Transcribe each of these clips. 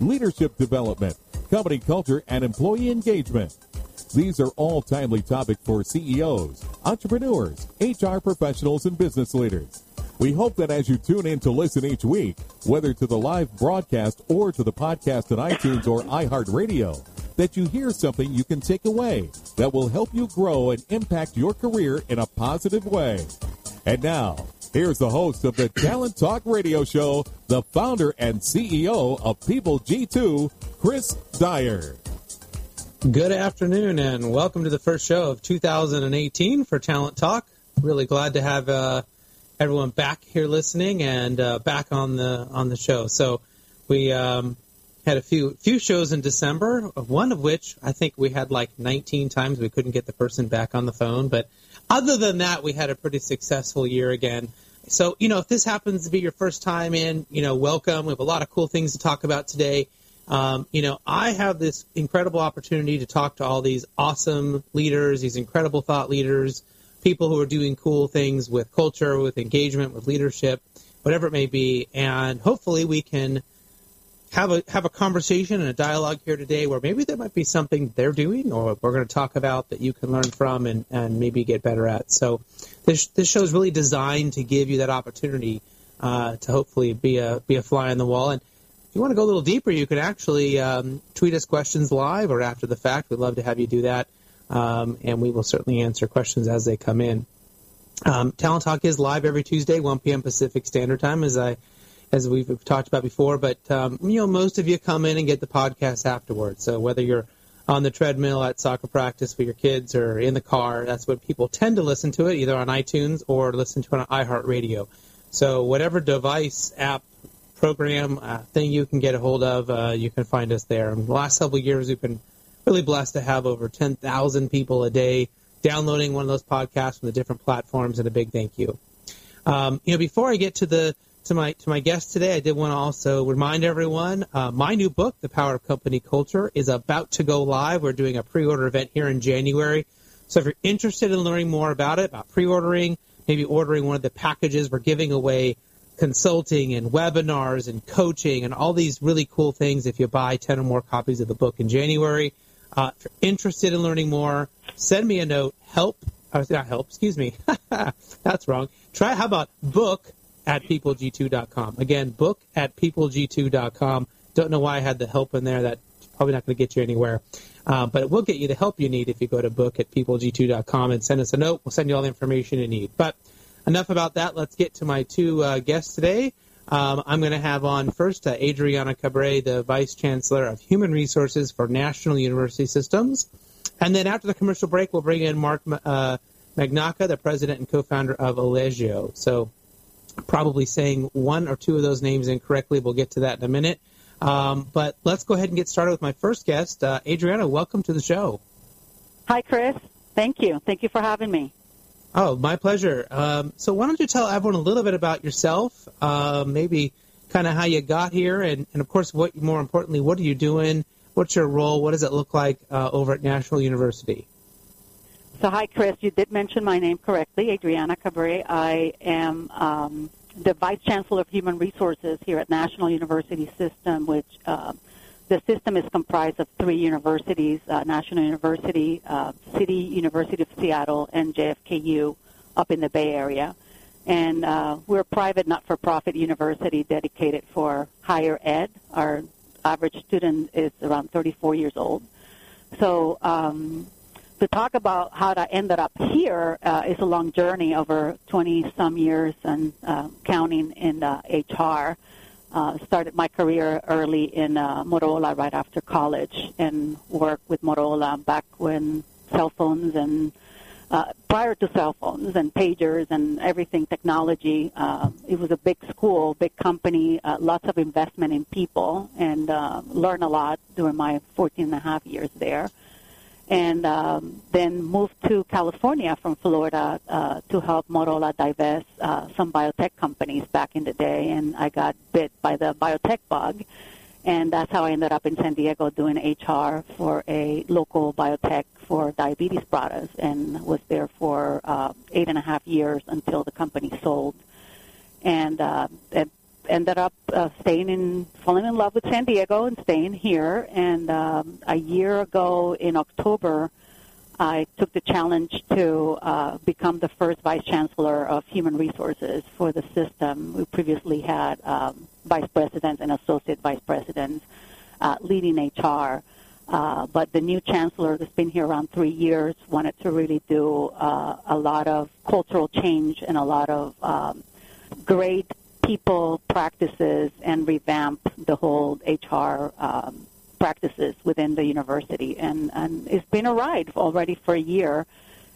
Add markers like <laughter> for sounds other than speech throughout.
leadership development, company culture, and employee engagement. These are all timely topics for CEOs, entrepreneurs, HR professionals, and business leaders. We hope that as you tune in to listen each week, whether to the live broadcast or to the podcast on iTunes or iHeartRadio, that you hear something you can take away that will help you grow and impact your career in a positive way. And now, here's the host of the Talent Talk Radio Show, the founder and CEO of People G2, Chris Dyer. Good afternoon, and welcome to the first show of 2018 for Talent Talk. Really glad to have uh, everyone back here listening and uh, back on the on the show. So we um, had a few few shows in December, one of which I think we had like 19 times we couldn't get the person back on the phone. But other than that, we had a pretty successful year again. So you know, if this happens to be your first time in, you know, welcome. We have a lot of cool things to talk about today. Um, you know, I have this incredible opportunity to talk to all these awesome leaders, these incredible thought leaders, people who are doing cool things with culture, with engagement, with leadership, whatever it may be, and hopefully we can have a have a conversation and a dialogue here today where maybe there might be something they're doing or we're going to talk about that you can learn from and, and maybe get better at. So this this show is really designed to give you that opportunity uh, to hopefully be a be a fly on the wall. And if you want to go a little deeper, you can actually um, tweet us questions live or after the fact. We'd love to have you do that, um, and we will certainly answer questions as they come in. Um, Talent Talk is live every Tuesday, 1 p.m. Pacific Standard Time, as I as we've talked about before. But um, you know, most of you come in and get the podcast afterwards. So whether you're on the treadmill at soccer practice with your kids or in the car, that's what people tend to listen to it, either on iTunes or listen to it on iHeartRadio. So whatever device, app, program, uh, thing you can get a hold of, uh, you can find us there. And the last several years, we've been really blessed to have over 10,000 people a day downloading one of those podcasts from the different platforms, and a big thank you. Um, you know, before I get to the to my to my guest today, I did want to also remind everyone uh, my new book, The Power of Company Culture, is about to go live. We're doing a pre-order event here in January. So if you're interested in learning more about it, about pre-ordering, maybe ordering one of the packages, we're giving away consulting and webinars and coaching and all these really cool things if you buy 10 or more copies of the book in January. Uh, if you're interested in learning more, send me a note. Help, or not help, excuse me. <laughs> That's wrong. Try, how about book at peopleg2.com. Again, book at peopleg2.com. Don't know why I had the help in there. That's probably not going to get you anywhere. Uh, but it will get you the help you need if you go to book at peopleg2.com and send us a note. We'll send you all the information you need. But enough about that. Let's get to my two uh, guests today. Um, I'm going to have on first uh, Adriana Cabre, the Vice Chancellor of Human Resources for National University Systems. And then after the commercial break, we'll bring in Mark uh, Magnacca, the President and co-founder of Allegio. So probably saying one or two of those names incorrectly. We'll get to that in a minute. Um, but let's go ahead and get started with my first guest. Uh, Adriana, welcome to the show. Hi, Chris. Thank you. Thank you for having me. Oh, my pleasure. Um, so, why don't you tell everyone a little bit about yourself, uh, maybe kind of how you got here, and, and of course, what more importantly, what are you doing? What's your role? What does it look like uh, over at National University? So, hi, Chris. You did mention my name correctly, Adriana Cabre. I am um, the Vice Chancellor of Human Resources here at National University System, which uh, the system is comprised of three universities, uh, National University, uh, City University of Seattle, and JFKU up in the Bay Area. And uh, we're a private, not-for-profit university dedicated for higher ed. Our average student is around 34 years old. So um, to talk about how I ended up here uh, is a long journey over 20 some years and uh, counting in uh, HR. Uh, started my career early in uh, Motorola right after college and worked with Motorola back when cell phones and uh, prior to cell phones and pagers and everything technology, uh, it was a big school, big company, uh, lots of investment in people, and uh, learned a lot during my 14 and a half years there. And um, then moved to California from Florida uh, to help Motorola divest uh, some biotech companies back in the day. And I got bit by the biotech bug and that's how I ended up in San Diego doing HR for a local biotech for diabetes products, and was there for uh, eight and a half years until the company sold, and uh, ended up uh, staying in, falling in love with San Diego and staying here. And um, a year ago in October. I took the challenge to uh, become the first vice chancellor of human resources for the system. We previously had um, vice presidents and associate vice presidents uh, leading HR. Uh, but the new chancellor that's been here around three years wanted to really do uh, a lot of cultural change and a lot of um, great people practices and revamp the whole HR um, practices within the university. And, and it's been a ride already for a year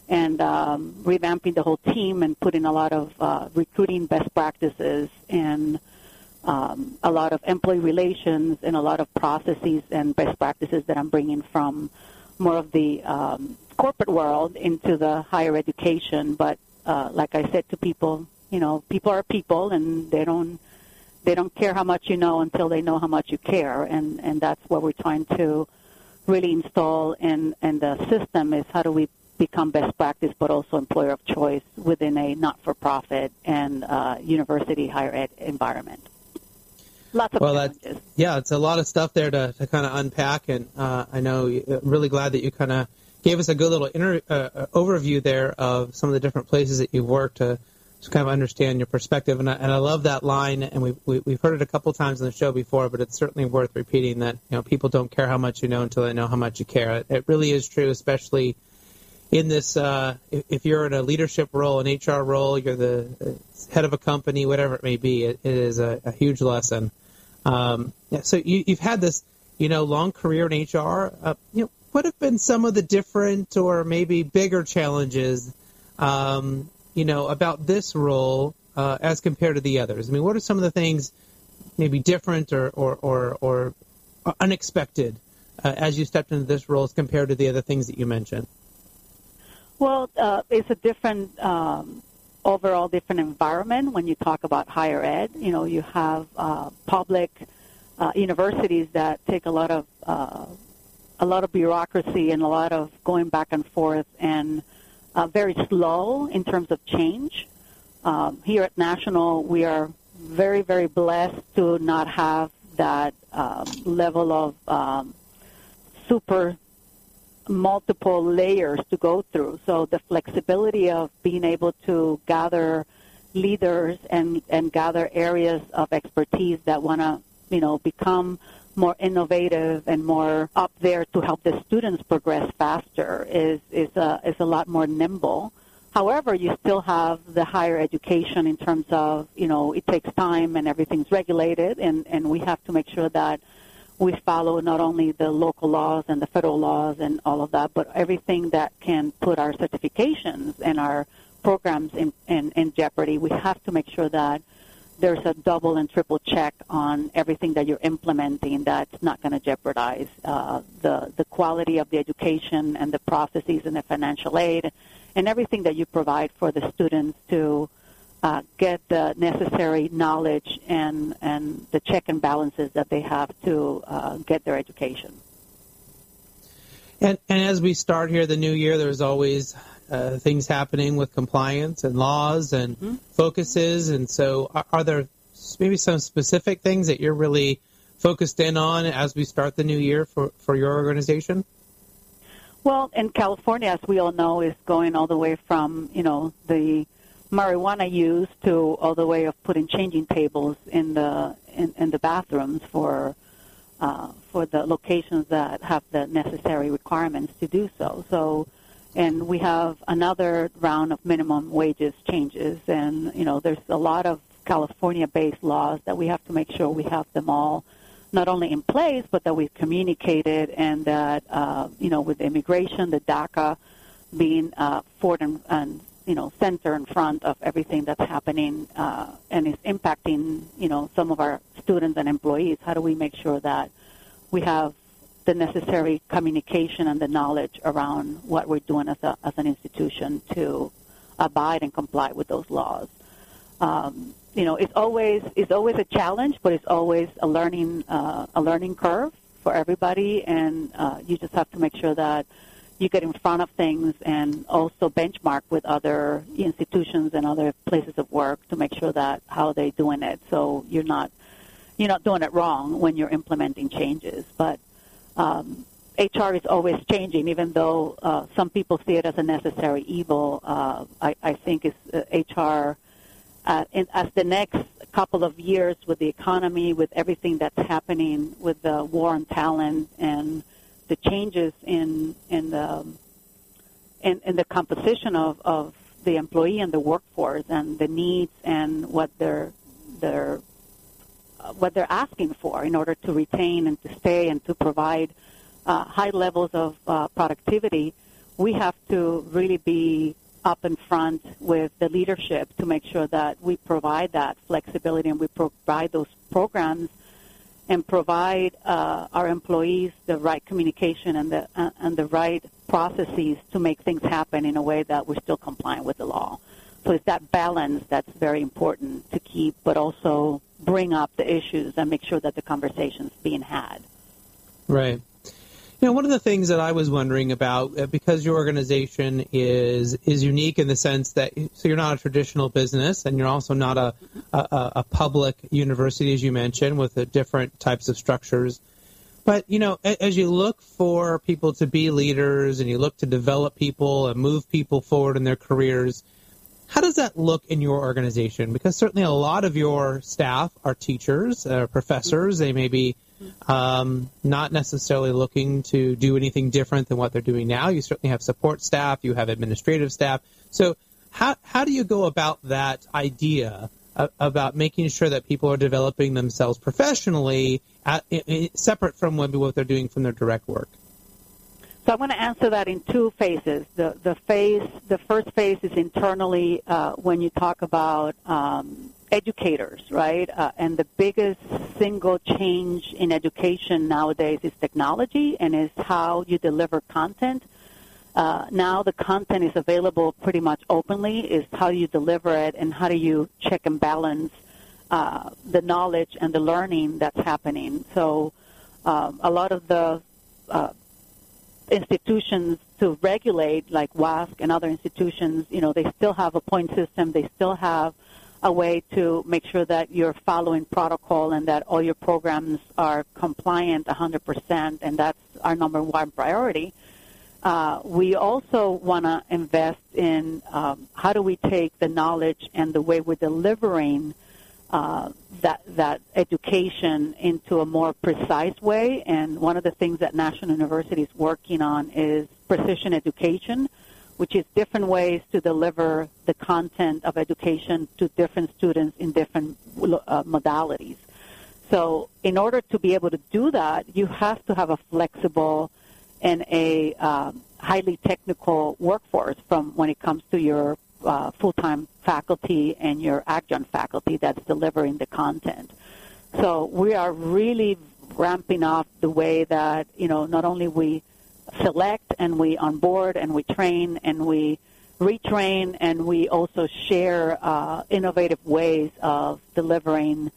and um, revamping the whole team and putting a lot of uh, recruiting best practices and um, a lot of employee relations and a lot of processes and best practices that I'm bringing from more of the um, corporate world into the higher education. But uh, like I said to people, you know, people are people, and they don't they don't care how much you know until they know how much you care, and and that's what we're trying to really install in in the system is how do we become best practice, but also employer of choice within a not-for-profit and uh, university higher ed environment. Lots of well, challenges. yeah, it's a lot of stuff there to, to kind of unpack, and uh, I know uh, really glad that you kind of gave us a good little inter- uh, uh, overview there of some of the different places that you've worked to to kind of understand your perspective. And I, and I love that line, and we, we, we've heard it a couple times on the show before, but it's certainly worth repeating that you know people don't care how much you know until they know how much you care. It, it really is true, especially in this. Uh, if, you're in a leadership role, an HR role, you're the uh, head of a company, whatever it may be. it, it is a, a, huge lesson. Um, yeah, so you, you've had this, you know, long career in HR. Uh, you know, what have been some of the different or maybe bigger challenges um, you know, about this role uh, as compared to the others? I mean, what are some of the things maybe different or or or, or unexpected uh, as you stepped into this role as compared to the other things that you mentioned? Well, uh, it's a different um, overall different environment when you talk about higher ed. You know, you have uh, public uh, universities that take a lot of uh, a lot of bureaucracy and a lot of going back and forth and uh, very slow in terms of change. Um, here at National, we are very, very blessed to not have that um, level of um, super multiple layers to go through. So the flexibility of being able to gather leaders and, and gather areas of expertise that want to, you know, become more innovative and more up there to help the students progress faster is is a is a lot more nimble. However, you still have the higher education in terms of you know it takes time and everything's regulated, and and we have to make sure that we follow not only the local laws and the federal laws and all of that, but everything that can put our certifications and our programs in, in, in jeopardy. We have to make sure that there's a double and triple check on everything that you're implementing that's not going to jeopardize uh, the the quality of the education and the processes and the financial aid and everything that you provide for the students to uh, get the necessary knowledge and and the check and balances that they have to uh, get their education. And, and as we start here the new year, there's always uh, things happening with compliance and laws and mm-hmm. focuses. And so, are, are, there maybe some specific things that you're really focused in on as we start the new year for, for your organization? Well, in California, as we all know, is going all the way from you know the marijuana use to all the way of putting changing tables in the in, in the bathrooms for uh, for the locations that have the necessary requirements to do so. So and we have another round of minimum wages changes. And you know, there's a lot of California-based laws that we have to make sure we have them all not only in place, but that we've communicated and that uh, you know, with immigration, the DACA being uh, forward and, and you know center in front of everything that's happening uh, and is impacting you know some of our students and employees. How do we make sure that we have the necessary communication and the knowledge around what we're doing as, a, as an institution to abide and comply with those laws? Um, you know, it's always it's always a challenge, but it's always a learning uh, a learning curve for everybody, and uh, you just have to make sure that you get in front of things and also benchmark with other institutions and other places of work to make sure that how they're doing it. So you're not you're not doing it wrong when you're implementing changes. But um, HR is always changing, even though uh, some people see it as a necessary evil. Uh, I, I think it's uh, HR uh, in, as the next couple of years with the economy, with everything that's happening, with the war on talent and the changes in in the in, in the composition of, of the employee and the workforce and the needs and what they're uh, what they're asking for in order to retain and to stay and to provide uh, high levels of uh, productivity, we have to really be up in front with the leadership to make sure that we provide that flexibility and we provide those programs and provide uh, our employees the right communication and the uh, and the right processes to make things happen in a way that we're still compliant with the law. So it's that balance that's very important to keep, but also bring up the issues and make sure that the conversation's being had. Right. You know, one of the things that I was wondering about, uh, because your organization is is unique in the sense that so you're not a traditional business, and you're also not a a, a public university, as you mentioned, with the different types of structures. But you know, as you look for people to be leaders, and you look to develop people and move people forward in their careers, how does that look in your organization? Because certainly a lot of your staff are teachers, uh, professors. They may be um, not necessarily looking to do anything different than what they're doing now. You certainly have support staff, you have administrative staff. So, how how do you go about that idea of, about making sure that people are developing themselves professionally, at, separate from what they're doing from their direct work? So I'm going to answer that in two phases. The the phase, the first phase is internally uh, when you talk about um, educators, right? Uh, and the biggest single change in education nowadays is technology and is how you deliver content. Uh, now the content is available pretty much openly. Is how you deliver it and how do you check and balance uh, the knowledge and the learning that's happening. So um, a lot of the uh, institutions to regulate, like WASC and other institutions, you know, they still have a point system. They still have a way to make sure that you're following protocol and that all your programs are compliant 100%, and that's our number one priority. Uh, we also want to invest in um, how do we take the knowledge and the way we're delivering uh, that that education into a more precise way. And one of the things that National University is working on is precision education, which is different ways to deliver the content of education to different students in different uh, modalities. So, in order to be able to do that, you have to have a flexible and a um, highly technical workforce from when it comes to your uh, full-time faculty and your adjunct faculty that's delivering the content. So we are really ramping up the way that you know not only we select and we onboard and we train and we retrain and we also share uh, innovative ways of delivering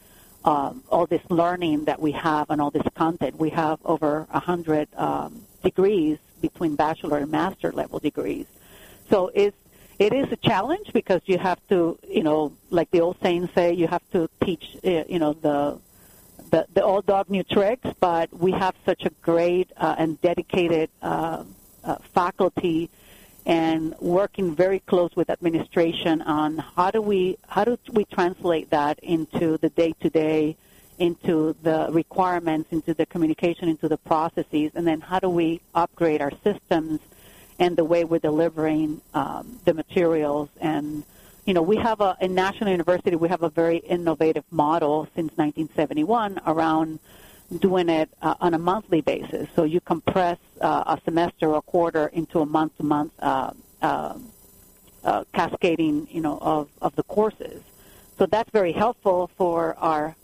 um, all this learning that we have and all this content. We have over 100 um, degrees between bachelor and master level degrees. So it's it is a challenge because you have to, you know, like the old saying say, you have to teach, uh, you know, the the, the old dog new tricks. But we have such a great uh, and dedicated uh, uh, faculty, and working very close with administration on how do we how do we translate that into the day to day, into the requirements, into the communication, into the processes, and then how do we upgrade our systems and the way we're delivering um, the materials. And, you know, we have a, in National University, we have a very innovative model since 1971 around doing it uh, on a monthly basis. So you compress uh, a semester or a quarter into a month-to-month uh, um, uh, cascading, you know, of, of the courses. So that's very helpful for our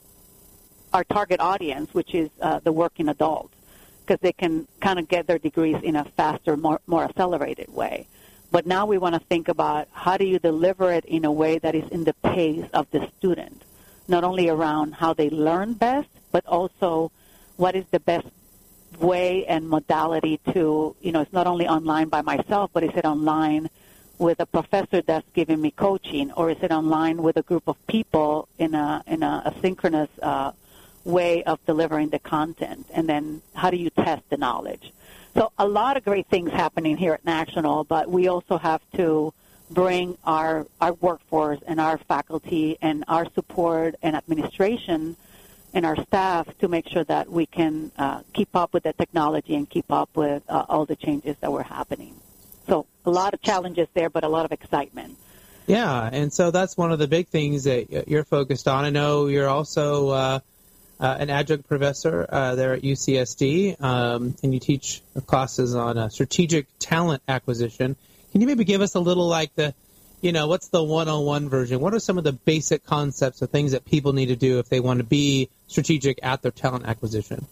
our target audience, which is uh, the working adult, because they can kind of get their degrees in a faster, more more accelerated way. But now we want to think about how do you deliver it in a way that is in the pace of the student, not only around how they learn best, but also what is the best way and modality to, you know, it's not only online by myself, but is it online with a professor that's giving me coaching, or is it online with a group of people in a in a asynchronous uh, way of delivering the content? And then how do you test the knowledge? So a lot of great things happening here at National, but we also have to bring our our workforce and our faculty and our support and administration and our staff to make sure that we can uh, keep up with the technology and keep up with uh, all the changes that were happening. So a lot of challenges there, but a lot of excitement. Yeah, and so that's one of the big things that you're focused on. I know you're also uh, uh, an adjunct professor uh, there at UCSD, um, and you teach classes on uh, strategic talent acquisition. Can you maybe give us a little like the, you know, what's the one-on-one version? What are some of the basic concepts or things that people need to do if they want to be strategic at their talent acquisition?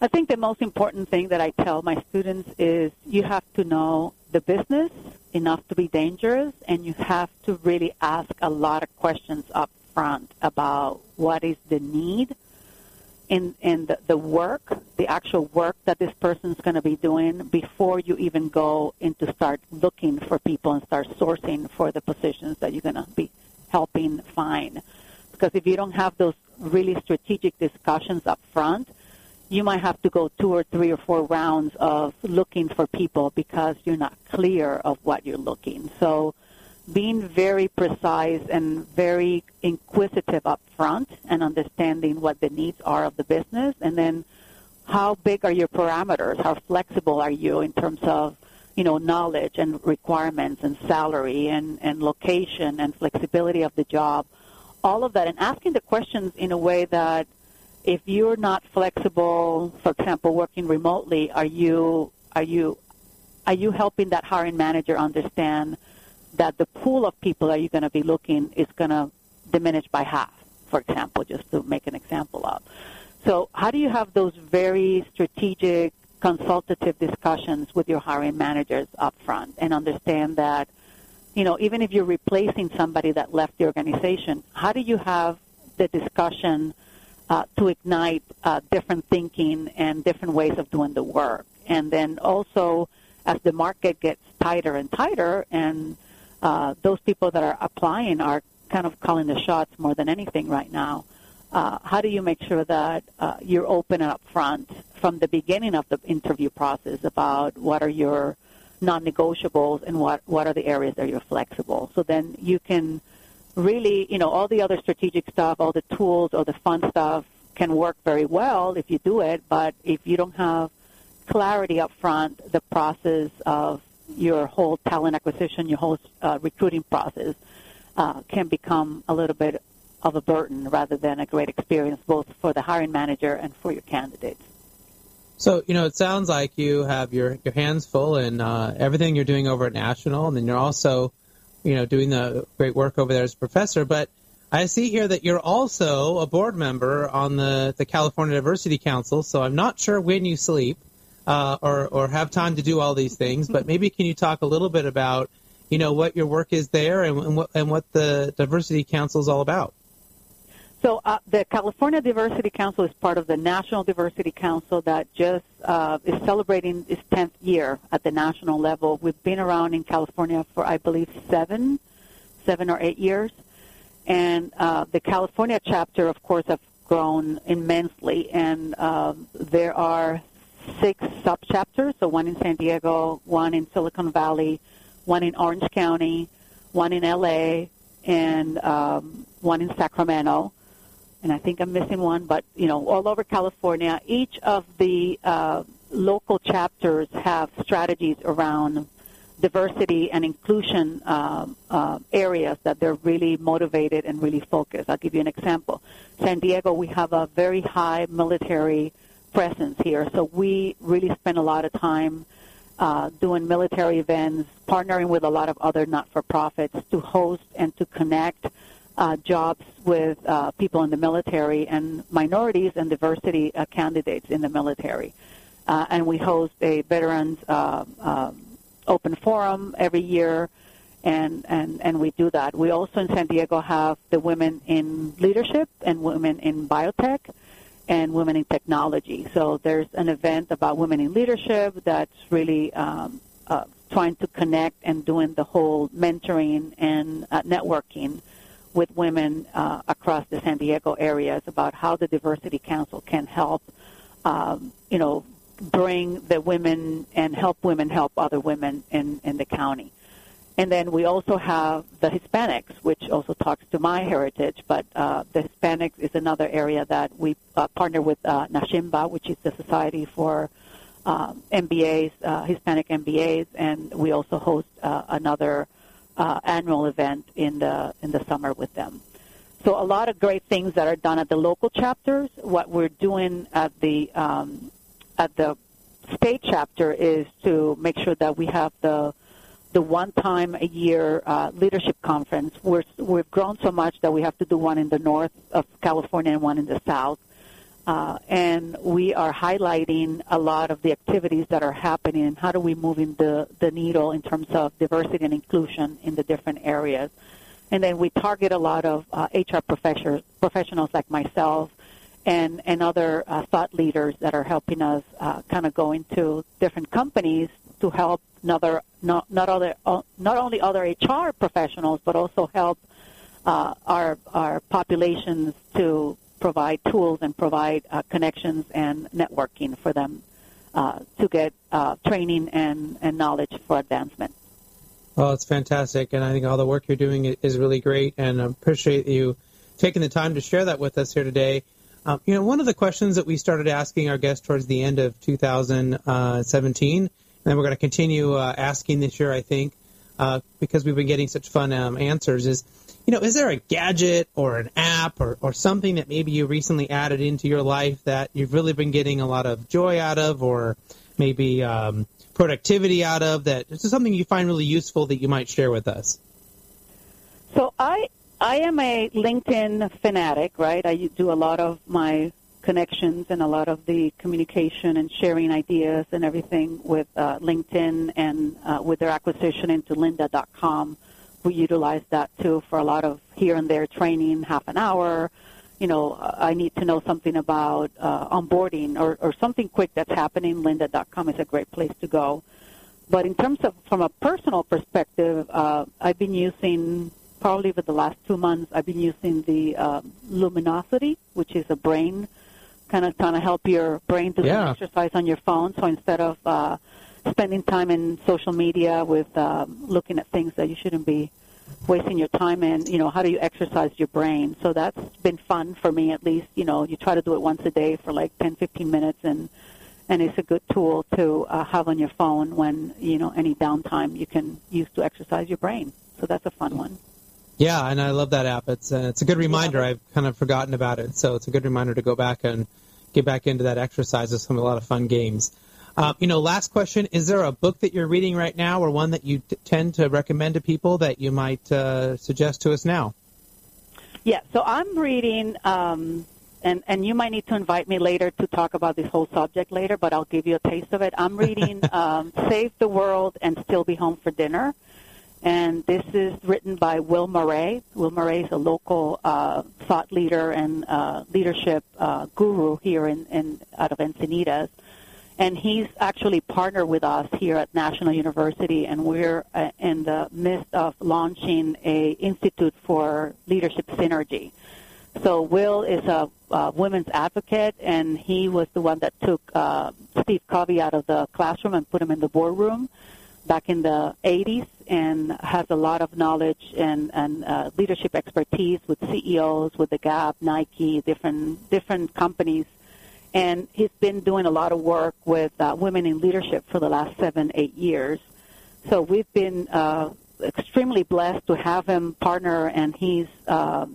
I think the most important thing that I tell my students is you have to know the business enough to be dangerous, and you have to really ask a lot of questions up front about what is the need in the, the work, the actual work that this person's going to be doing before you even go into start looking for people and start sourcing for the positions that you're going to be helping find. Because if you don't have those really strategic discussions up front, you might have to go two or three or four rounds of looking for people because you're not clear of what you're looking. So being very precise and very inquisitive up front and understanding what the needs are of the business. And then how big are your parameters? How flexible are you in terms of you know knowledge and requirements and salary and, and location and flexibility of the job? All of that and asking the questions in a way that if you're not flexible for example working remotely are you are you are you helping that hiring manager understand that the pool of people that you're going to be looking is going to diminish by half, for example, just to make an example of. So how do you have those very strategic, consultative discussions with your hiring managers up front and understand that, you know, even if you're replacing somebody that left the organization, how do you have the discussion uh, to ignite uh, different thinking and different ways of doing the work? And then also, as the market gets tighter and tighter and uh, those people that are applying are kind of calling the shots more than anything right now. Uh, how do you make sure that uh, you're open and upfront from the beginning of the interview process about what are your non-negotiables and what, what are the areas that you're flexible? So then you can really, you know, all the other strategic stuff, all the tools or the fun stuff can work very well if you do it, but if you don't have clarity up front, the process of your whole talent acquisition, your whole uh, recruiting process uh, can become a little bit of a burden rather than a great experience both for the hiring manager and for your candidates. So, you know, it sounds like you have your, your hands full in uh, everything you're doing over at National, and then you're also, you know, doing the great work over there as a professor. But I see here that you're also a board member on the, the California Diversity Council, so I'm not sure when you sleep uh, or, or have time to do all these things, but maybe can you talk a little bit about, you know, what your work is there and, and what, and what the Diversity Council is all about? So uh, the California Diversity Council is part of the National Diversity Council that just uh, is celebrating its 10th year at the national level. We've been around in California for, I believe, seven, seven or eight years. And uh, the California chapter, of course, have grown immensely. And uh, there are six subchapters, so one in San Diego, one in Silicon Valley, one in Orange County, one in LA, and um, one in Sacramento. And I think I'm missing one, but you know, all over California, each of the uh, local chapters have strategies around diversity and inclusion uh, uh, areas that they're really motivated and really focused. I'll give you an example. San Diego, we have a very high military presence here. So we really spend a lot of time uh, doing military events, partnering with a lot of other not-for-profits to host and to connect uh, jobs with uh, people in the military and minorities and diversity uh, candidates in the military. Uh, and we host a veterans uh, uh, open forum every year, and, and, and we do that. We also in San Diego have the Women in Leadership and Women in Biotech and Women in Technology. So there's an event about women in leadership that's really um, uh, trying to connect and doing the whole mentoring and uh, networking with women uh, across the San Diego areas about how the Diversity Council can help, um, you know, bring the women and help women help other women in, in the county. And then we also have the Hispanics, which also talks to my heritage, but uh, the Hispanics is another area that we uh, partner with uh, NSHMBA, which is the Society for um, MBAs, uh, Hispanic MBAs, and we also host uh, another uh, annual event in the in the summer with them. So a lot of great things that are done at the local chapters. What we're doing at the um, at the state chapter is to make sure that we have the the one time a year uh, leadership conference. We're, we've grown so much that we have to do one in the north of California and one in the south. Uh, and we are highlighting a lot of the activities that are happening. How do we move in the, the needle in terms of diversity and inclusion in the different areas? And then we target a lot of uh, HR professionals, professionals like myself and, and other uh, thought leaders that are helping us uh, kind of go into different companies to help another, not, not, other, uh, not only other HR professionals, but also help uh, our, our populations to provide tools and provide uh, connections and networking for them uh, to get uh, training and, and knowledge for advancement. Well, it's fantastic, and I think all the work you're doing is really great, and I appreciate you taking the time to share that with us here today. Um, you know, one of the questions that we started asking our guests towards the end of 2017 and we're going to continue uh, asking this year, I think, uh, because we've been getting such fun um, answers. Is you know, is there a gadget or an app or, or something that maybe you recently added into your life that you've really been getting a lot of joy out of, or maybe um, productivity out of? That is something you find really useful that you might share with us. So I I am a LinkedIn fanatic, right? I do a lot of my connections and a lot of the communication and sharing ideas and everything with uh, LinkedIn and uh, with their acquisition into lynda.com. We utilize that too for a lot of here and there training, half an hour. You know, I need to know something about uh, onboarding or, or something quick that's happening. Lynda.com is a great place to go. But in terms of from a personal perspective, uh, I've been using probably for the last two months. I've been using the uh, Luminosity, which is a brain kind of kind of help your brain do yeah. exercise on your phone. So instead of uh, spending time in social media with um, looking at things that you shouldn't be wasting your time in, you know, how do you exercise your brain? So that's been fun for me at least. You know, you try to do it once a day for like 10, 15 minutes and and it's a good tool to uh, have on your phone when, you know, any downtime you can use to exercise your brain. So that's a fun one. Yeah, and I love that app. It's uh, it's a good reminder. I've kind of forgotten about it, so it's a good reminder to go back and get back into that exercise. It's some a lot of fun games. Uh, you know, last question: Is there a book that you're reading right now, or one that you t- tend to recommend to people that you might uh, suggest to us now? Yeah, so I'm reading, um, and and you might need to invite me later to talk about this whole subject later, but I'll give you a taste of it. I'm reading <laughs> um, "Save the World and Still Be Home for Dinner." And this is written by Will Murray. Will Murray is a local uh, thought leader and uh, leadership uh, guru here in, in out of Encinitas. And he's actually partnered with us here at National University, and we're uh, in the midst of launching a institute for leadership synergy. So Will is a, a women's advocate, and he was the one that took uh, Steve Covey out of the classroom and put him in the boardroom back in the 80s and has a lot of knowledge and, and uh, leadership expertise with CEOs, with the Gap, Nike, different different companies. And he's been doing a lot of work with uh, women in leadership for the last seven, eight years. So we've been uh, extremely blessed to have him partner, and he's uh,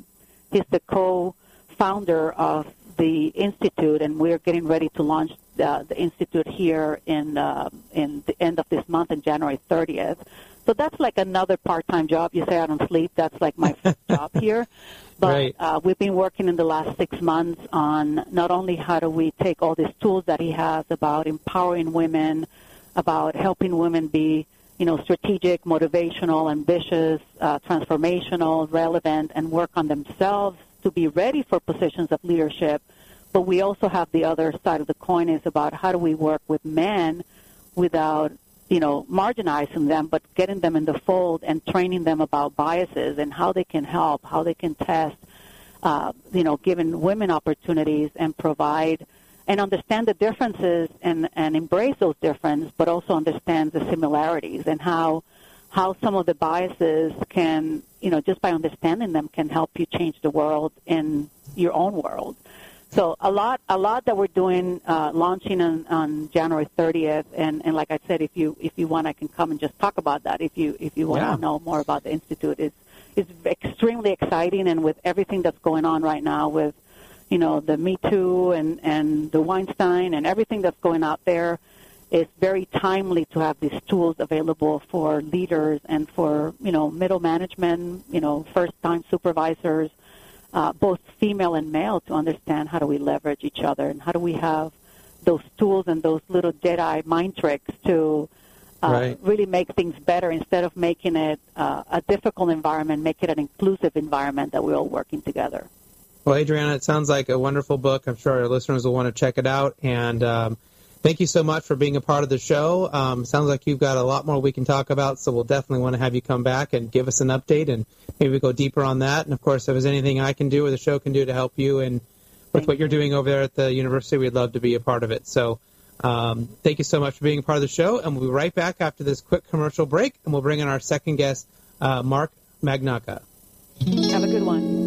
he's the co-founder of the institute, and we're getting ready to launch uh, the institute here in uh, in the end of this month, in January 30th. So that's like another part-time job. You say I don't sleep. That's like my first <laughs> job here. But Right. uh, we've been working in the last six months on not only how do we take all these tools that he has about empowering women, about helping women be, you know, strategic, motivational, ambitious, uh, transformational, relevant, and work on themselves to be ready for positions of leadership. But we also have the other side of the coin is about how do we work with men without, you know, marginalizing them, but getting them in the fold and training them about biases and how they can help, how they can test, uh, you know, giving women opportunities and provide and understand the differences and, and embrace those differences, but also understand the similarities and how how some of the biases can, you know, just by understanding them can help you change the world in your own world. So a lot, a lot that we're doing, uh, launching on, on January 30th, and, and like I said, if you if you want, I can come and just talk about that. If you if you want Yeah. to know more about the institute, it's it's extremely exciting, and with everything that's going on right now with you know, the Me Too and, and the Weinstein and everything that's going out there, it's very timely to have these tools available for leaders and for, you know, middle management, you know, first-time supervisors, uh, both female and male, to understand how do we leverage each other and how do we have those tools and those little Jedi mind tricks to uh, Right. really make things better instead of making it uh, a difficult environment, make it an inclusive environment that we're all working together. Well, Adriana, it sounds like a wonderful book. I'm sure our listeners will want to check it out. And um, thank you so much for being a part of the show. Um, sounds like you've got a lot more we can talk about, so we'll definitely want to have you come back and give us an update and maybe go deeper on that. And of course, if there's anything I can do or the show can do to help you and with Thank what you're doing over there at the university, we'd love to be a part of it. So um, thank you so much for being a part of the show. And we'll be right back after this quick commercial break, and we'll bring in our second guest, uh, Mark Magnacca. Have a good one.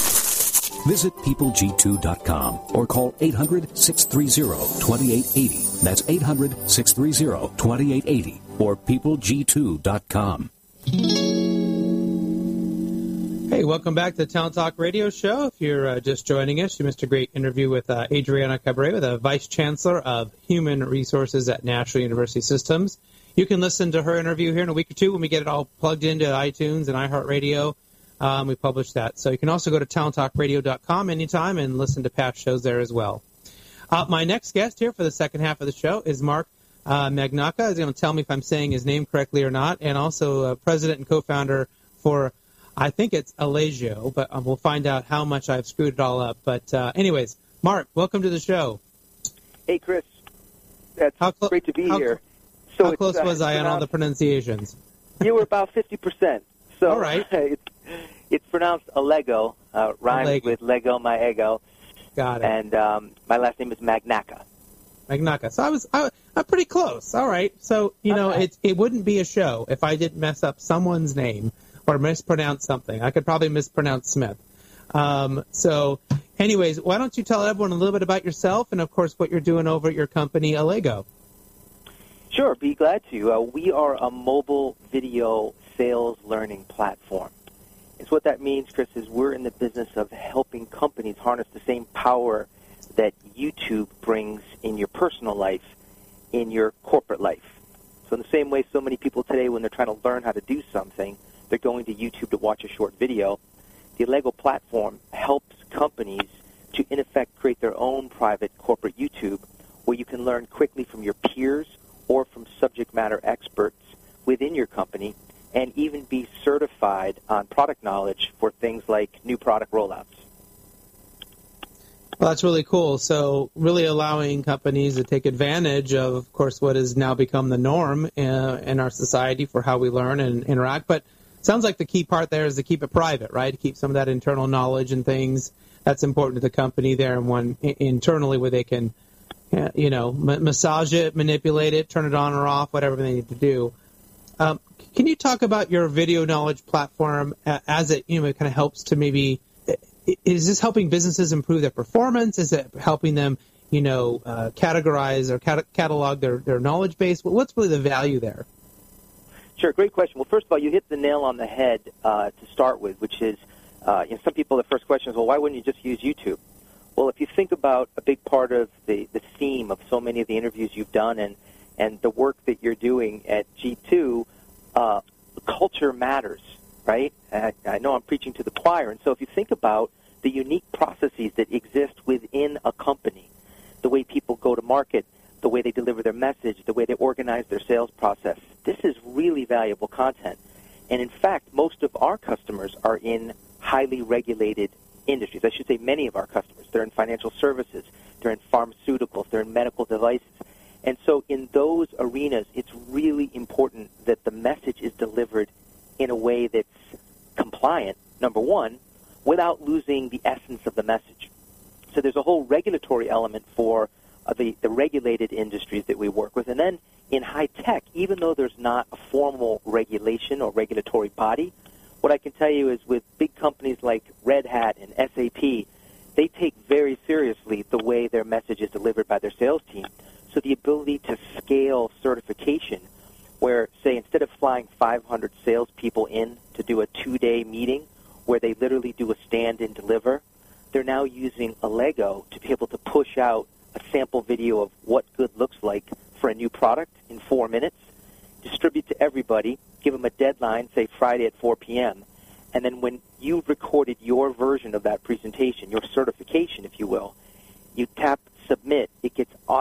Visit peopleg2.com or call 800 630 2880. That's 800 630 2880 or peopleg2.com. Hey, welcome back to the Talent Talk Radio Show. If you're uh, just joining us, you missed a great interview with uh, Adriana Cabrera, the Vice Chancellor of Human Resources at National University Systems. You can listen to her interview here in a week or two when we get it all plugged into iTunes and iHeartRadio. Um, we publish that. So you can also go to talenttalkradio.com anytime and listen to past shows there as well. Uh, my next guest here for the second half of the show is Mark uh, Magnacca. He's going to tell me if I'm saying his name correctly or not, and also uh, president and co-founder for, I think it's Allegio, but um, we'll find out how much I've screwed it all up. But uh, anyways, Mark, welcome to the show. Hey, Chris. That's How great to be how here. So how close uh, was I on all the pronunciations? You were about 50%. So All right. <laughs> it's, it's pronounced Allego, uh, rhymes Allego. with Lego, my ego. Got it. And um, my last name is Magnacca. Magnacca. So I was I, I'm pretty close. All right. So you know Okay. it it wouldn't be a show if I didn't mess up someone's name or mispronounce something. I could probably mispronounce Smith. Um, so, anyways, why don't you tell everyone a little bit about yourself and of course what you're doing over at your company, Allego. Sure, be glad to. Uh, we are a mobile video sales learning platform. It's what that means, Chris, is we're in the business of helping companies harness the same power that YouTube brings in your personal life, in your corporate life. So in the same way so many people today, when they're trying to learn how to do something, they're going to YouTube to watch a short video. The Allego platform helps companies to, in effect, create their own private corporate YouTube where you can learn quickly from your peers or from subject matter experts within your company and even be certified on product knowledge for things like new product rollouts. Well, that's really cool. So, really allowing companies to take advantage of, of course, what has now become the norm uh, in our society for how we learn and interact. But sounds like the key part there is to keep it private, right? Keep some of that internal knowledge and things that's important to the company there, and one internally where they can, uh, you know, massage it, manipulate it, turn it on or off, whatever they need to do. Um, can you talk about your video knowledge platform as it, you know, kind of helps to maybe is this helping businesses improve their performance? Is it helping them, you know, uh, categorize or cat- catalog their, their knowledge base? What's really the value there? Sure, great question. Well, first of all, you hit the nail on the head uh, to start with, which is, uh, you know, some people the first question is, well, why wouldn't you just use YouTube? Well, if you think about a big part of the, the theme of so many of the interviews you've done and, and the work that you're doing at G2, uh, culture matters right? I, I know I'm preaching to the choir. And so if you think about the unique processes that exist within a company, the way people go to market, the way they deliver their message, the way they organize their sales process, this is really valuable content. And in fact, most of our customers are in highly regulated industries. I should say many of our customers. They're in financial services, they're in pharmaceuticals, they're in medical devices. And so in those arenas, it's really important that the message is delivered in a way that's compliant, number one, without losing the essence of the message. So there's a whole regulatory element for uh, the, the regulated industries that we work with. And then in high tech, even though there's not a formal regulation or regulatory body, what I can tell you is with big companies like Red Hat and SAP, they take very seriously the way their message is delivered by their sales team. So the ability to scale certification where, say, instead of flying 500 salespeople in to do a two-day meeting where they literally do a stand and deliver, they're now using Allego to be able to push out a sample video of what good looks like for a new product in four minutes, distribute to everybody, give them a deadline, say Friday at 4 p.m., and then when you've recorded your version of that presentation, your certification, if you will, you tap submit,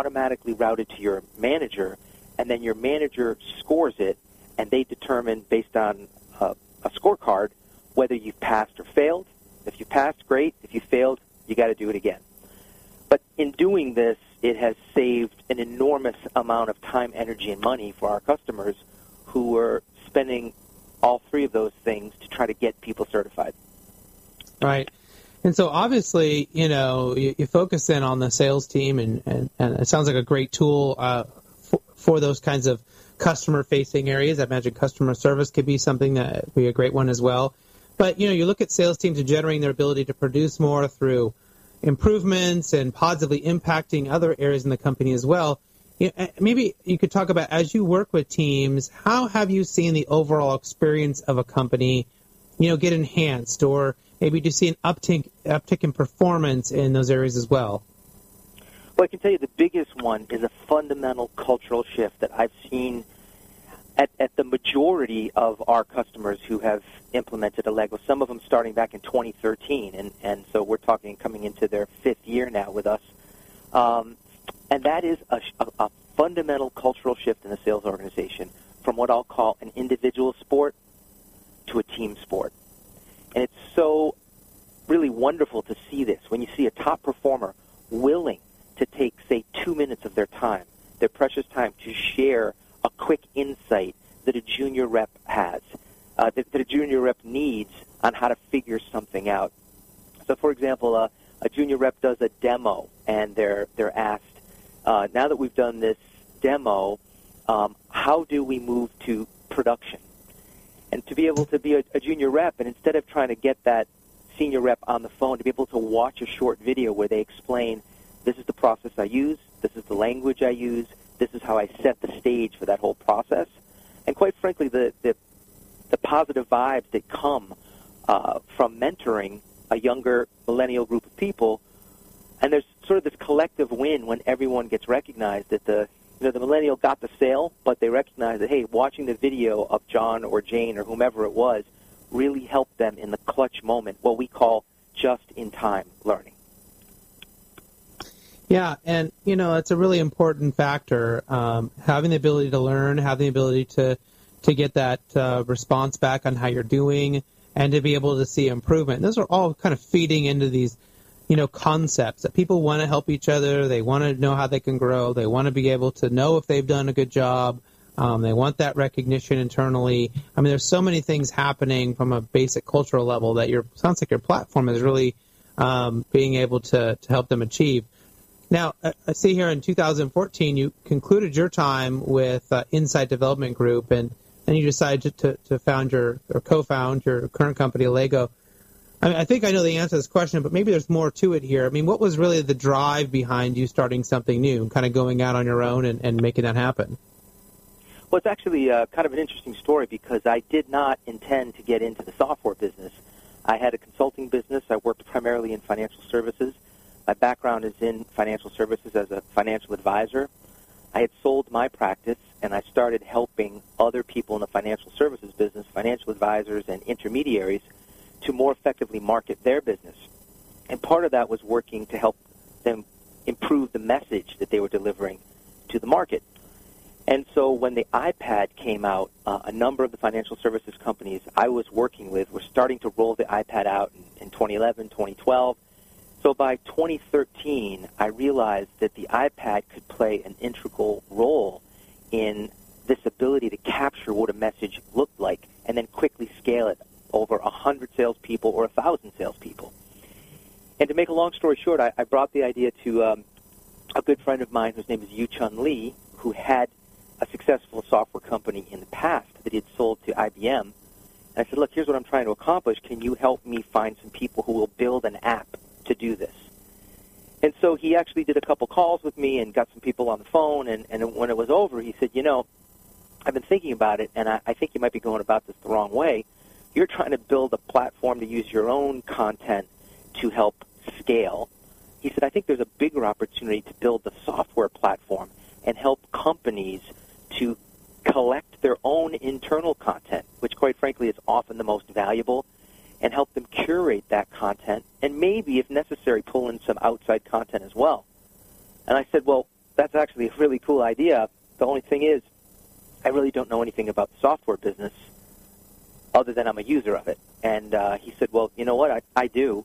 automatically routed to your manager, and then your manager scores it, and they determine based on uh, a scorecard whether you've passed or failed. If you passed, great. If you failed, you got to do it again. But in doing this, it has saved an enormous amount of time, energy, and money for our customers who are spending all three of those things to try to get people certified. Right. And so obviously, you know, you, you focus in on the sales team, and, and, and it sounds like a great tool uh, for those kinds of customer facing areas. I imagine customer service could be something that would be a great one as well. But you know, you look at sales teams and generating their ability to produce more through improvements and positively impacting other areas in the company as well. You know, maybe you could talk about as you work with teams, how have you seen the overall experience of a company, you know, get enhanced, or maybe you see an uptick uptick in performance in those areas as well? Well, I can tell you the biggest one is a fundamental cultural shift that I've seen at, at the majority of our customers who have implemented Allego. Some of them starting back in 2013, and, and so we're talking coming into their fifth year now with us. Um, and that is a, a, a fundamental cultural shift in the sales organization from what I'll call an individual sport to a team sport. And it's so really wonderful to see this when you see a top performer willing to take, say, two minutes of their time, their precious time, to share a quick insight that a junior rep has, uh, that, that, a junior rep needs on how to figure something out. So, for example, uh, a junior rep does a demo, and they're they're asked, uh, now that we've done this demo, um, how do we move to production? And to be able to be a, a junior rep, and instead of trying to get that senior rep on the phone, to be able to watch a short video where they explain this is the process I use, this is the language I use, this is how I set the stage for that whole process. And quite frankly, the, the, the positive vibes that come uh, from mentoring a younger millennial group of people, and there's sort of this collective win when everyone gets recognized that the you know the millennial got the sale, but they recognize that hey, watching the video of John or Jane or whomever it was really helped them in the clutch moment, what we call just in time learning. Yeah, and you know it's a really important factor. Um, having the ability to learn, having the ability to to get that uh, response back on how you're doing and to be able to see improvement. Those are all kind of feeding into these, you know, concepts that people want to help each other. They want to know how they can grow. They want to be able to know if they've done a good job. Um, they want that recognition internally. I mean, there's so many things happening from a basic cultural level that your sounds like your platform is really um, being able to to help them achieve. Now, I see here in 2014 you concluded your time with uh, Insight Development Group, and then you decided to, to, to found your or co-found your current company, Allego. I, mean, I think I know the answer to this question, but maybe there's more to it here. I mean, what was really the drive behind you starting something new, and kind of going out on your own and, and making that happen? Well, it's actually uh, kind of an interesting story because I did not intend to get into the software business. I had a consulting business. I worked primarily in financial services. My background is in financial services as a financial advisor. I had sold my practice and I started helping other people in the financial services business, financial advisors and intermediaries, to more effectively market their business. And part of that was working to help them improve the message that they were delivering to the market. And so when the iPad came out, uh, a number of the financial services companies I was working with were starting to roll the iPad out in, in 2011, 2012. So by 2013, I realized that the iPad could play an integral role in this ability to capture what a message looked like and then quickly scale it over 100 salespeople or 1,000 salespeople. And to make a long story short, I, I brought the idea to um, a good friend of mine whose name is Yuchun Lee, who had a successful software company in the past that he had sold to IBM. And I said, look, here's what I'm trying to accomplish. Can you help me find some people who will build an app to do this? And so he actually did a couple calls with me and got some people on the phone. And, and when it was over, he said, you know, I've been thinking about it, and I, I think you might be going about this the wrong way. You're trying to build a platform to use your own content to help scale. He said, I think there's a bigger opportunity to build the software platform and help companies to collect their own internal content, which quite frankly is often the most valuable and help them curate that content and maybe, if necessary, pull in some outside content as well. And I said, well, that's actually a really cool idea. The only thing is, I really don't know anything about the software business other than I'm a user of it. And uh, he said, well, you know what? I, I do.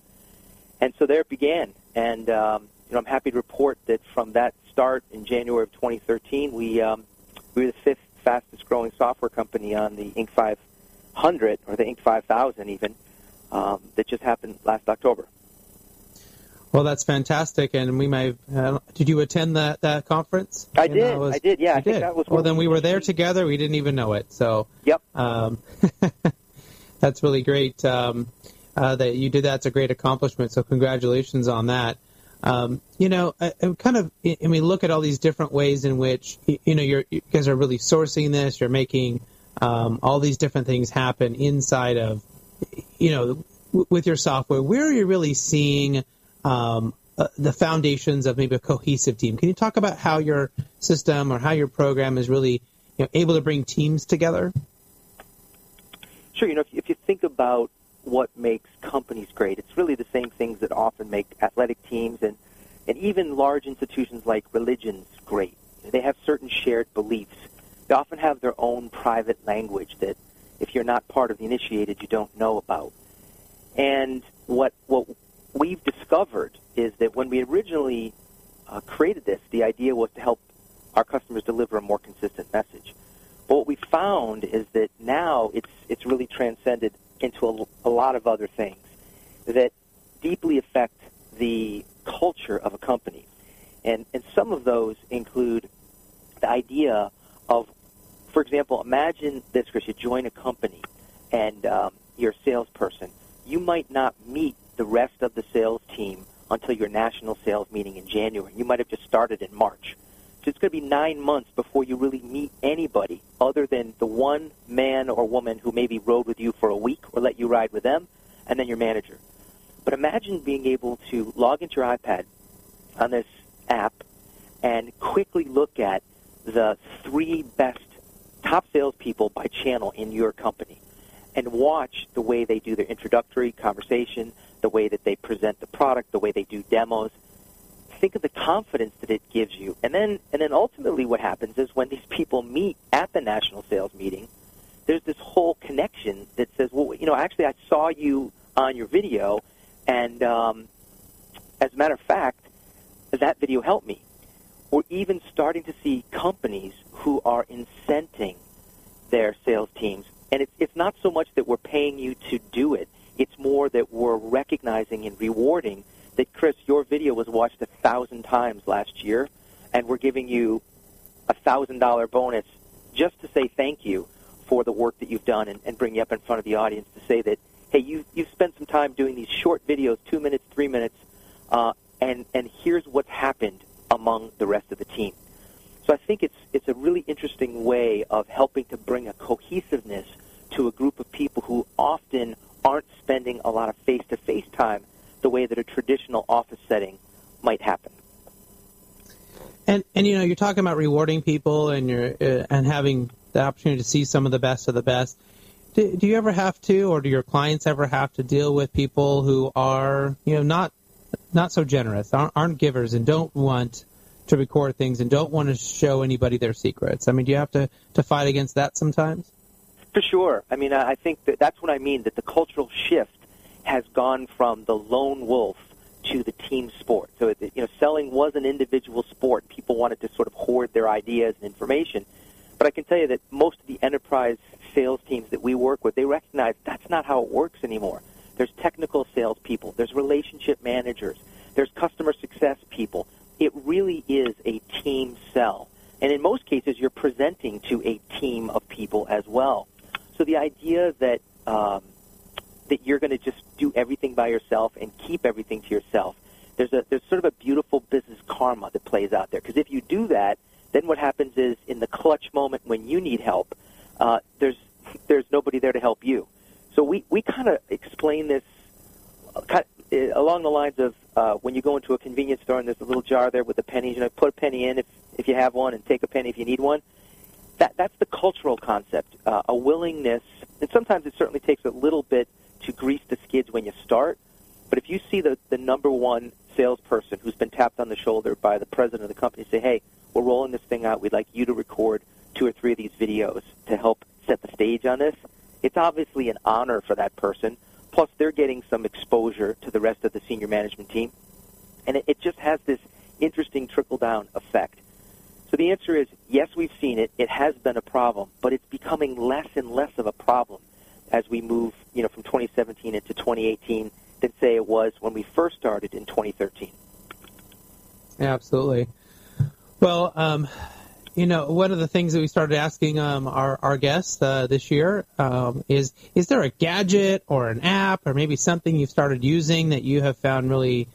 And so there it began. And um, you know, I'm happy to report that from that start in January of 2013, we um, we were the fifth fastest growing software company on the Inc. 500 or the Inc. 5000 even um, that just happened last October. Well, that's fantastic, and we may. Uh, did you attend that that conference? I did. Was, I did. Yeah, I did. That was. Well, then we were there together. We didn't even know it. So. Yep. Um, <laughs> that's really great um, uh, that you did that. It's a great accomplishment. So congratulations on that. Um, you know, I, I kind of, I mean, look at all these different ways in which you know you guys are really sourcing this. You're making um, all these different things happen inside of you know, w- with your software, where are you really seeing um, uh, the foundations of maybe a cohesive team? Can you talk about how your system or how your program is really you know, able to bring teams together? Sure. You know, if, if you think about what makes companies great, it's really the same things that often make athletic teams and and even large institutions like religions great. They have certain shared beliefs. They often have their own private language that if you're not part of the initiated, you don't know about. And what what we've discovered is that when we originally uh, created this, the idea was to help our customers deliver a more consistent message. But what we found is that now it's it's really transcended into a, a lot of other things that deeply affect the culture of a company. And, and some of those include the idea of for example, imagine this, Chris. You join a company and um, you're a salesperson. You might not meet the rest of the sales team until your national sales meeting in January. You might have just started in March. So it's going to be nine months before you really meet anybody other than the one man or woman who maybe rode with you for a week or let you ride with them, and then your manager. But imagine being able to log into your iPad on this app and quickly look at the three best top salespeople by channel in your company and watch the way they do their introductory conversation, the way that they present the product, the way they do demos. Think of the confidence that it gives you. And then and then ultimately what happens is when these people meet at the national sales meeting, there's this whole connection that says, well, you know, actually, I saw you on your video, and um, as a matter of fact, that video helped me. We're even starting to see companies who are incenting their sales teams. And it's, it's not so much that we're paying you to do it, it's more that we're recognizing and rewarding that, Chris, your video was watched a thousand times last year, and we're giving you a thousand dollar bonus just to say thank you for the work that you've done and, and bring you up in front of the audience to say that, hey, you, you've spent some time doing these short videos, two minutes, three minutes, uh, and, and here's what's happened among the rest of the team. So I think it's, it's a really interesting way of helping to bring a cohesiveness to a group of people who often aren't spending a lot of face-to-face time the way that a traditional office setting might happen. And and you know you're talking about rewarding people and you're uh, and having the opportunity to see some of the best of the best. Do, do you ever have to, or do your clients ever have to deal with people who are you know not not so generous, aren't, aren't givers, and don't want to record things and don't want to show anybody their secrets? I mean, do you have to to fight against that sometimes? For sure. I mean, I think that that's what I mean. That the cultural shift has gone from the lone wolf to the team sport. So, you know, selling was an individual sport. People wanted to sort of hoard their ideas and information. But I can tell you that most of the enterprise sales teams that we work with, they recognize that's not how it works anymore. There's technical salespeople. There's relationship managers. There's customer success people. It really is a team sell. And in most cases, you're presenting to a team of people as well. So the idea that um, that you're going to just do everything by yourself and keep everything to yourself. There's a there's sort of a beautiful business karma that plays out there because if you do that, then what happens is in the clutch moment when you need help, uh, there's there's nobody there to help you. So we we kind of explain this uh, kind uh, along the lines of uh, when you go into a convenience store and there's a little jar there with the pennies. You know, put a penny in if if you have one, and take a penny if you need one. That that's the cultural concept, uh, a willingness, and sometimes it certainly takes a little bit to grease the skids when you start. But if you see the, the number one salesperson who's been tapped on the shoulder by the president of the company say, hey, we're rolling this thing out. We'd like you to record two or three of these videos to help set the stage on this. It's obviously an honor for that person. Plus, they're getting some exposure to the rest of the senior management team. And it, it just has this interesting trickle down effect. So the answer is yes, we've seen it. It has been a problem, but it's becoming less and less of a problem as we move, you know, from 2017 into 2018 than say it was when we first started in 2013. absolutely. Well, um, you know, one of the things that we started asking um, our, our guests uh, this year um, is is there a gadget or an app or maybe something you've started using that you have found really,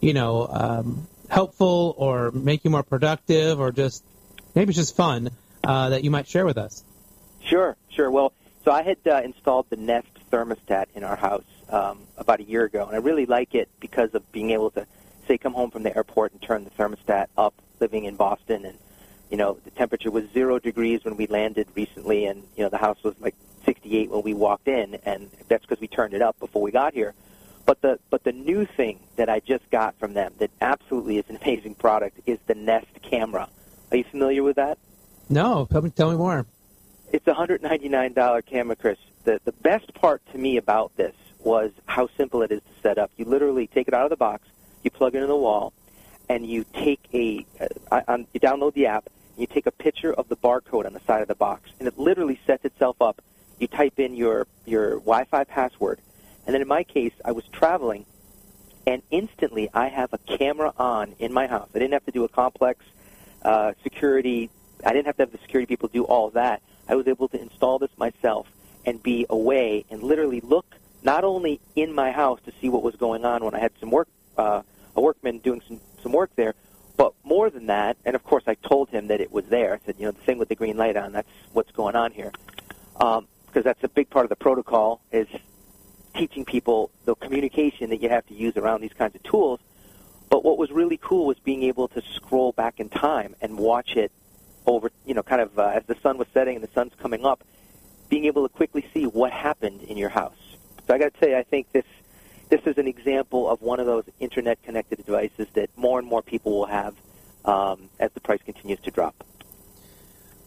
you know, um, helpful or make you more productive or just maybe it's just fun uh, that you might share with us? Sure, sure. Well, so I had uh, installed the Nest thermostat in our house um, about a year ago, and I really like it because of being able to, say, come home from the airport and turn the thermostat up. Living in Boston, and you know the temperature was zero degrees when we landed recently, and you know the house was like 68 when we walked in, and that's because we turned it up before we got here. But the but the new thing that I just got from them that absolutely is an <laughs> amazing product is the Nest camera. Are you familiar with that? No, tell me, tell me more. It's a $199 camera, Chris. The, the best part to me about this was how simple it is to set up. You literally take it out of the box, you plug it in the wall, and you take a, uh, on, you download the app, and you take a picture of the barcode on the side of the box, and it literally sets itself up. You type in your, your Wi-Fi password, and then in my case, I was traveling, and instantly I have a camera on in my house. I didn't have to do a complex uh, security. I didn't have to have the security people do all that. I was able to install this myself and be away and literally look not only in my house to see what was going on when I had some work, uh, a workman doing some, some work there, but more than that, and of course I told him that it was there. I said, you know, the thing with the green light on, that's what's going on here. Um, because that's a big part of the protocol is teaching people the communication that you have to use around these kinds of tools. But what was really cool was being able to scroll back in time and watch it over, you know, kind of uh, as the sun was setting and the sun's coming up, being able to quickly see what happened in your house. So I got to tell you, I think this this is an example of one of those internet connected devices that more and more people will have um, as the price continues to drop.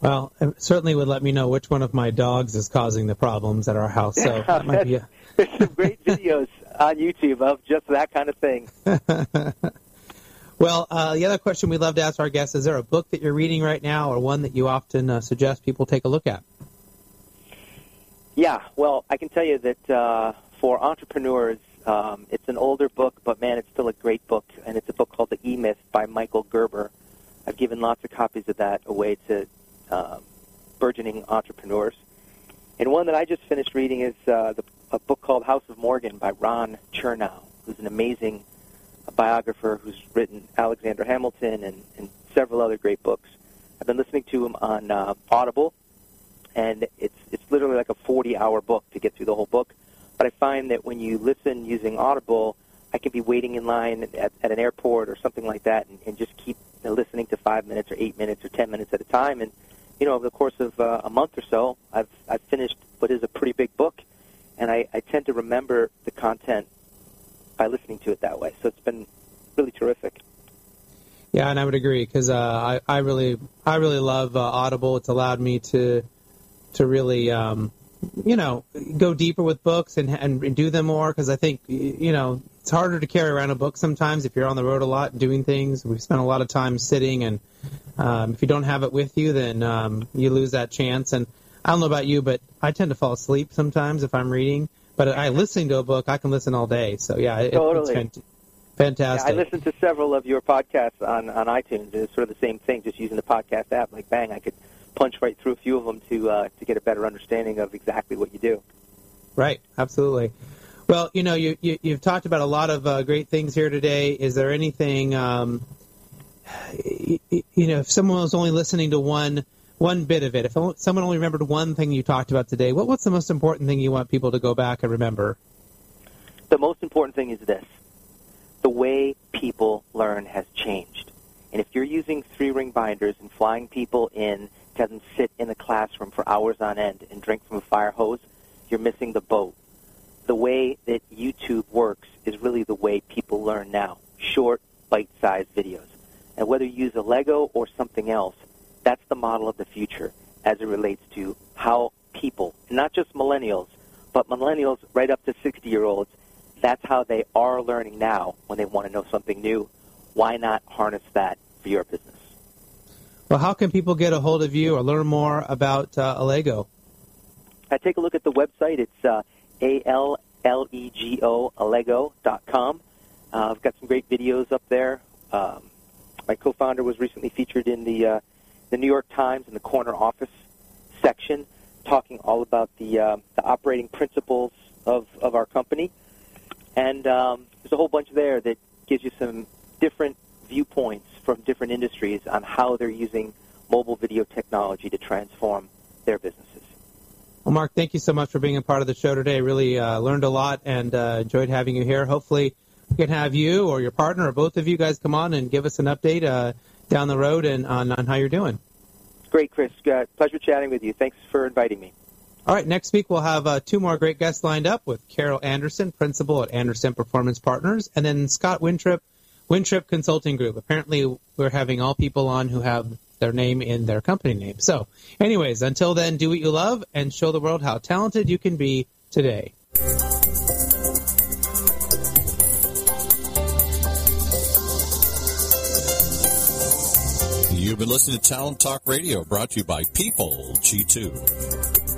Well, it certainly would let me know which one of my dogs is causing the problems at our house. So that might be <laughs> a... There's some great videos on YouTube of just that kind of thing. <laughs> well, uh, the other question we love to ask our guests is there a book that you're reading right now or one that you often uh, suggest people take a look at? Yeah, well, I can tell you that uh, for entrepreneurs, um, it's an older book, but man, it's still a great book, and it's a book called The E Myth by Michael Gerber. I've given lots of copies of that away to uh, burgeoning entrepreneurs. And one that I just finished reading is uh, the, a book called House of Morgan by Ron Chernow, who's an amazing biographer who's written Alexander Hamilton and, and several other great books. I've been listening to him on uh, Audible, and it's it's literally like a 40-hour book to get through the whole book. But I find that when you listen using Audible, I can be waiting in line at, at an airport or something like that, and, and just keep listening to five minutes or eight minutes or ten minutes at a time, and you know, over the course of uh, a month or so, I've I've finished what is a pretty big book, and I, I tend to remember the content by listening to it that way. So it's been really terrific. Yeah, and I would agree because uh, I I really I really love uh, Audible. It's allowed me to to really um, you know go deeper with books and and do them more because I think you know it's harder to carry around a book sometimes if you're on the road a lot doing things. We spend a lot of time sitting and um, if you don't have it with you, then um, you lose that chance. And I don't know about you, but I tend to fall asleep sometimes if I'm reading. But I listening to a book, I can listen all day. So yeah, it, totally. it's fantastic. Yeah, I listened to several of your podcasts on on iTunes. It's sort of the same thing, just using the podcast app. Like bang, I could punch right through a few of them to uh, to get a better understanding of exactly what you do. Right, absolutely. Well, you know, you, you have talked about a lot of uh, great things here today. Is there anything um, you know, if someone was only listening to one one bit of it, if someone only remembered one thing you talked about today, what what's the most important thing you want people to go back and remember? The most important thing is this: the way people learn has changed. And if you're using three-ring binders and flying people in have sit in the classroom for hours on end and drink from a fire hose, you're missing the boat. The way that YouTube works is really the way people learn now: short, bite-sized videos. And whether you use Allego or something else, that's the model of the future as it relates to how people, not just millennials, but millennials right up to 60 year olds, that's how they are learning now when they want to know something new. Why not harness that for your business? Well, how can people get a hold of you or learn more about uh, Allego? I take a look at the website. It's uh, A-L-L-E-G-O, allego.com. Uh, I've got some great videos up there. Um, my co-founder was recently featured in the uh, the New York Times in the corner office section, talking all about the uh, the operating principles of of our company. And um, there's a whole bunch there that gives you some different viewpoints from different industries on how they're using mobile video technology to transform their businesses. Well, Mark, thank you so much for being a part of the show today. Really uh, learned a lot and uh, enjoyed having you here. Hopefully we can have you or your partner or both of you guys come on and give us an update uh, down the road and on, on how you're doing. Great, Chris. Uh, pleasure chatting with you. Thanks for inviting me. All right, next week we'll have uh, two more great guests lined up with Carol Anderson, principal at Anderson Performance Partners, and then Scott Wintrip, Wintrip Consulting Group. Apparently, we're having all people on who have their name in their company name. So, anyways, until then, do what you love and show the world how talented you can be today. You've been listening to Talent Talk Radio, brought to you by People G2.